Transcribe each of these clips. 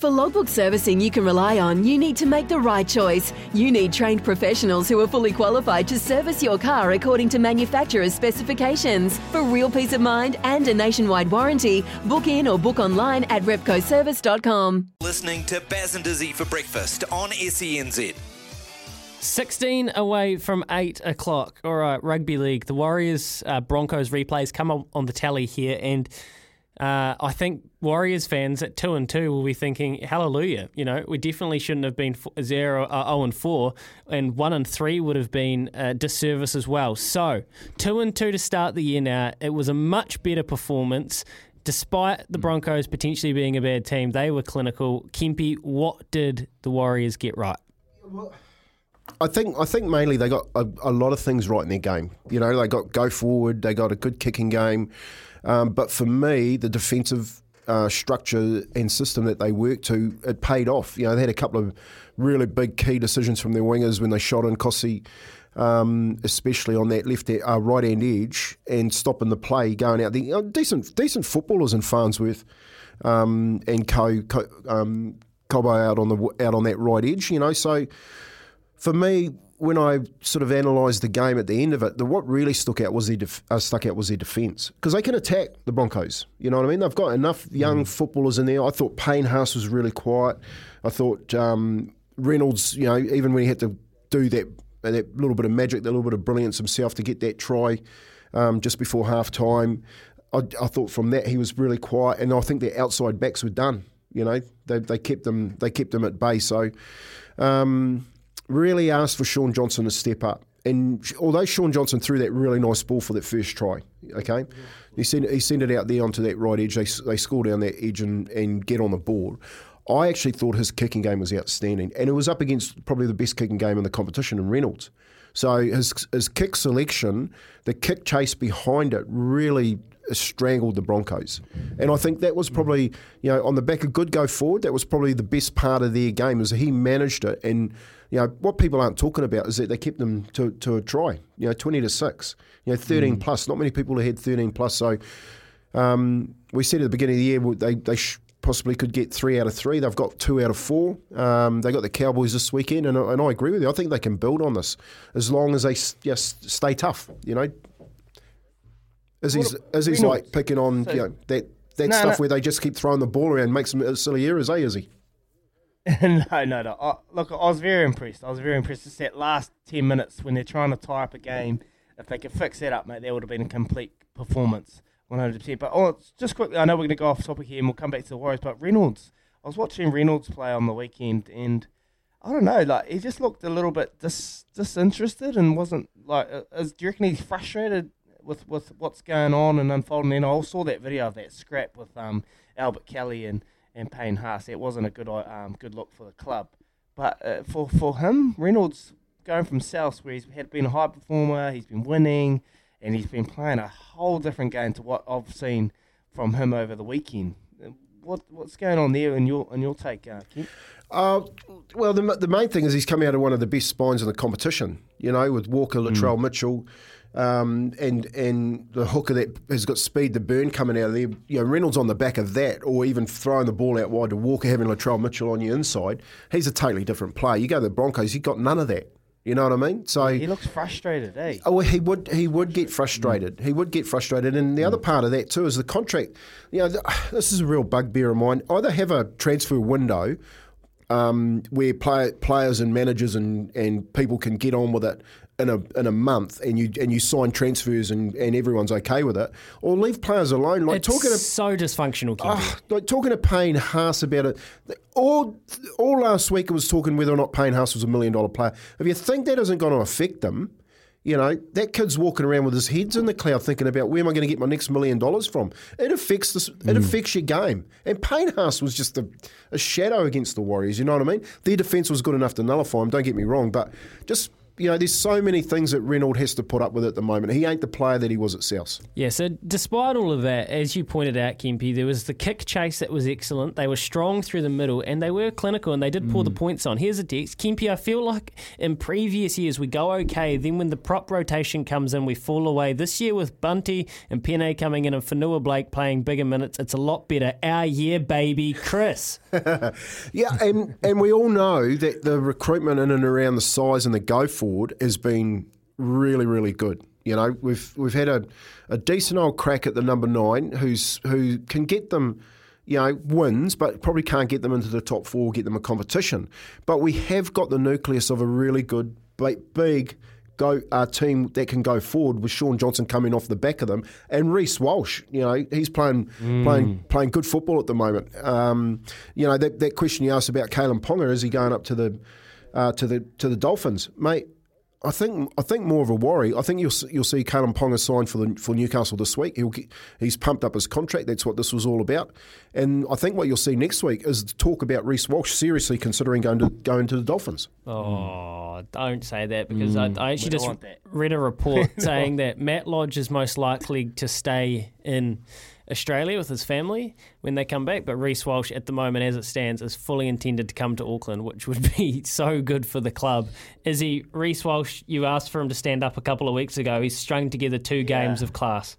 For logbook servicing you can rely on, you need to make the right choice. You need trained professionals who are fully qualified to service your car according to manufacturer's specifications. For real peace of mind and a nationwide warranty, book in or book online at repcoservice.com. Listening to Baz and Dizzy for breakfast on E SENZ. 16 away from 8 o'clock. All right, Rugby League. The Warriors uh, Broncos replays come on, on the tally here, and uh, I think Warriors fans at 2 and 2 will be thinking, hallelujah. You know, we definitely shouldn't have been 0, uh, 0 and 4, and 1 and 3 would have been a disservice as well. So, 2 and 2 to start the year now. It was a much better performance. Despite the Broncos potentially being a bad team, they were clinical. Kempi, what did the Warriors get right? I think I think mainly they got a, a, lot of things right in their game. You know, they got go forward, they got a good kicking game, um, but for me, the defensive uh, structure and system that they worked to, it paid off. You know, they had a couple of really big key decisions from their wingers when they shot in Kosi, um, especially on that left uh, right hand edge and stopping the play going out. The decent decent footballers in Farnsworth um, and Co, Co um, Cobbo out on the out on that right edge. You know, so for me, when I sort of analysed the game at the end of it, the, what really stuck out was their def- uh, stuck out was their defence because they can attack the Broncos. You know what I mean? They've got enough young mm. footballers in there. I thought Payne Haas was really quiet. I thought um, Reynolds, you know, even when he had to do that that little bit of magic, that little bit of brilliance himself to get that try um, just before half time. I, I, thought from that he was really quiet, and I think their outside backs were done. You know, they, they kept them they kept them at bay. So. Um, really asked for Shaun Johnson to step up. And although Shaun Johnson threw that really nice ball for that first try, okay, he sent he sent it out there onto that right edge. They they score down that edge and, and get on the board. I actually thought his kicking game was outstanding, and it was up against probably the best kicking game in the competition in Reynolds. So his his kick selection, the kick chase behind it, really strangled the Broncos. And I think that was probably, you know, on the back of good go forward, that was probably the best part of their game is he managed it and you know, what people aren't talking about is that they kept them to, to a try, you know, 20 to 6, you know, 13 mm. plus. Not many people had 13 plus. So um, we said at the beginning of the year they, they sh- possibly could get three out of three. They've got two out of four. Um, they got the Cowboys this weekend, and, and I agree with you. I think they can build on this as long as they just stay tough, you know. Is he's, is he's like picking on so, you know, that, that no, stuff no. where they just keep throwing the ball around, makes some silly errors, eh, is he? no, no, no. I, look, I was very impressed. I was very impressed. Just that last 10 minutes when they're trying to tie up a game, if they could fix that up, mate, that would have been a complete performance, 100%. But oh, just quickly, I know we're going to go off topic here and we'll come back to the Warriors, but Reynolds, I was watching Reynolds play on the weekend and I don't know, like, he just looked a little bit dis- disinterested and wasn't, like, uh, is, do you reckon he's frustrated with, with what's going on and unfolding? And I also saw that video of that scrap with um, Albert Kelly and and Payne Haas. It wasn't a good uh, um, good look for the club. But uh, for for him, Reynolds going from South, where he's had been a high performer, he's been winning, and he's been playing a whole different game to what I've seen from him over the weekend. What what's going on there in your in your take, uh, Kent? Uh, well, the, the main thing is he's coming out of one of the best spines in the competition. You know, with Walker, Latrell mm. Mitchell, um, and and the hooker that has got speed to burn coming out of there. You know, Reynolds on the back of that, or even throwing the ball out wide to Walker, having Latrell Mitchell on your inside. He's a totally different player. You go to the Broncos, he got none of that. You know what I mean? So he looks frustrated, eh? Oh, well, he would. He would get frustrated. Mm. He would get frustrated. And the mm. other part of that too is the contract. You know, this is a real bugbear of mine. Either have a transfer window um, where play, players and managers and, and people can get on with it in a in a month and you and you sign transfers and, and everyone's okay with it, or leave players alone. Like it's talking to, so dysfunctional. Oh, like talking to Payne Haas about it. All all last week it was talking whether or not Payne Haas was a million dollar player. If you think that isn't going to affect them, you know, that kid's walking around with his heads in the cloud thinking about where am I going to get my next million dollars from? It affects this, mm. it affects your game. And Payne Haas was just a, a, shadow against the Warriors, you know what I mean? Their defence was good enough to nullify him, don't get me wrong, but just you know, there's so many things that Reynolds has to put up with at the moment. He ain't the player that he was at South. Yeah, so despite all of that, as you pointed out, Kempy, there was the kick chase that was excellent. They were strong through the middle and they were clinical and they did pull the mm. points on. Here's a text. Kempy, I feel like in previous years we go okay, then when the prop rotation comes in, we fall away. This year with Bunty and Pene coming in and Fonua Blake playing bigger minutes, it's a lot better. Our year, baby, Chris. Yeah, and, and we all know that the recruitment in and around the size and the go forward has been really, really good. You know, we've we've had a, a decent old crack at the number nine who's who can get them, you know, wins, but probably can't get them into the top four, get them a competition. But we have got the nucleus of a really good, big, big go uh, team that can go forward with Shaun Johnson coming off the back of them and Reece Walsh. You know, he's playing playing playing good football at the moment. Um, you know, that, that question you asked about Kalyn Ponga, is he going up to the uh, to the to the Dolphins, mate? I think I think more of a worry. I think you'll you'll see Kalyn Ponga sign for the for Newcastle this week. He'll get, he's pumped up his contract. That's what this was all about. And I think what you'll see next week is talk about Reece Walsh seriously considering going to going to the Dolphins. Oh, don't say that because I, I actually just read a report saying that Matt Lodge is most likely to stay in Australia with his family when they come back, but Reece Walsh at the moment, as it stands, is fully intended to come to Auckland, which would be so good for the club. Is he Reece Walsh? You asked for him to stand up a couple of weeks ago. He's strung together two games of class.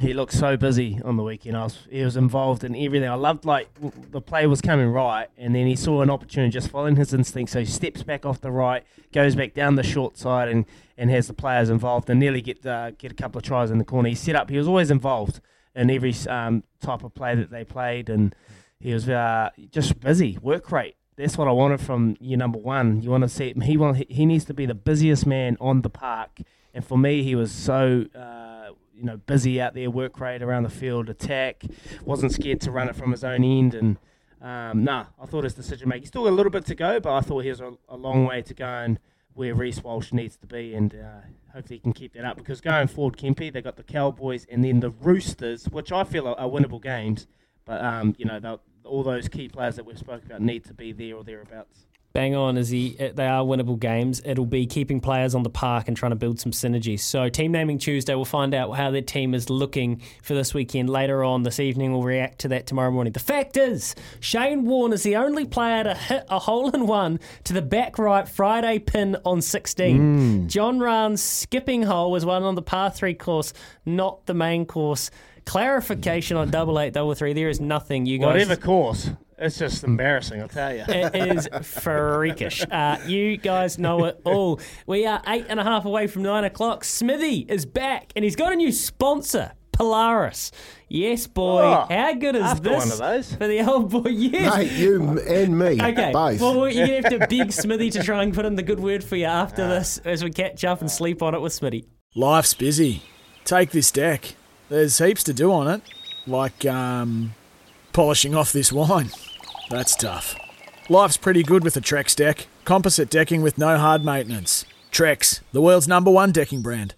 He looked so busy on the weekend. I was, he was involved in everything. I loved like the play was coming right, and then he saw an opportunity, just following his instinct. So he steps back off the right, goes back down the short side, and, and has the players involved, and nearly get uh, get a couple of tries in the corner. He set up. He was always involved in every um, type of play that they played, and he was uh, just busy. Work rate. That's what I wanted from your number one. You want to see him. he want he needs to be the busiest man on the park, and for me, he was so. Uh, you know, busy out there, work rate around the field, attack, wasn't scared to run it from his own end, and um, nah, I thought his decision making still got a little bit to go, but I thought he was a, a long way to go and where Reece Walsh needs to be, and uh, hopefully he can keep that up because going forward, Kempy, they got the Cowboys and then the Roosters, which I feel are, are winnable games, but um, you know, all those key players that we've spoken about need to be there or thereabouts. Bang on, is he? uh, They are winnable games. It'll be keeping players on the park and trying to build some synergy. So, team naming Tuesday, we'll find out how their team is looking for this weekend. Later on this evening, we'll react to that tomorrow morning. The fact is, Shane Warne is the only player to hit a hole in one to the back right Friday pin on 16. Jon Rahm's skipping hole was one on the par three course, not the main course. Clarification on double eight, double three. There is nothing you guys. Whatever course, it's just embarrassing, I'll tell you. It is freakish. Uh, you guys know it all. We are eight and a half away from nine o'clock. Smithy is back, and he's got a new sponsor, Polaris. Yes, boy. Oh, How good is after this one of those. for the old boy? Yes. Mate, you and me, Okay. both. Well, you're gonna have to beg Smithy to try and put in the good word for you after this, as we catch up and sleep on it with Smithy. Life's busy. Take this deck. There's heaps to do on it, like um, polishing off this wine. That's tough. Life's pretty good with a Trex deck. Composite decking with no hard maintenance. Trex, the world's number one decking brand.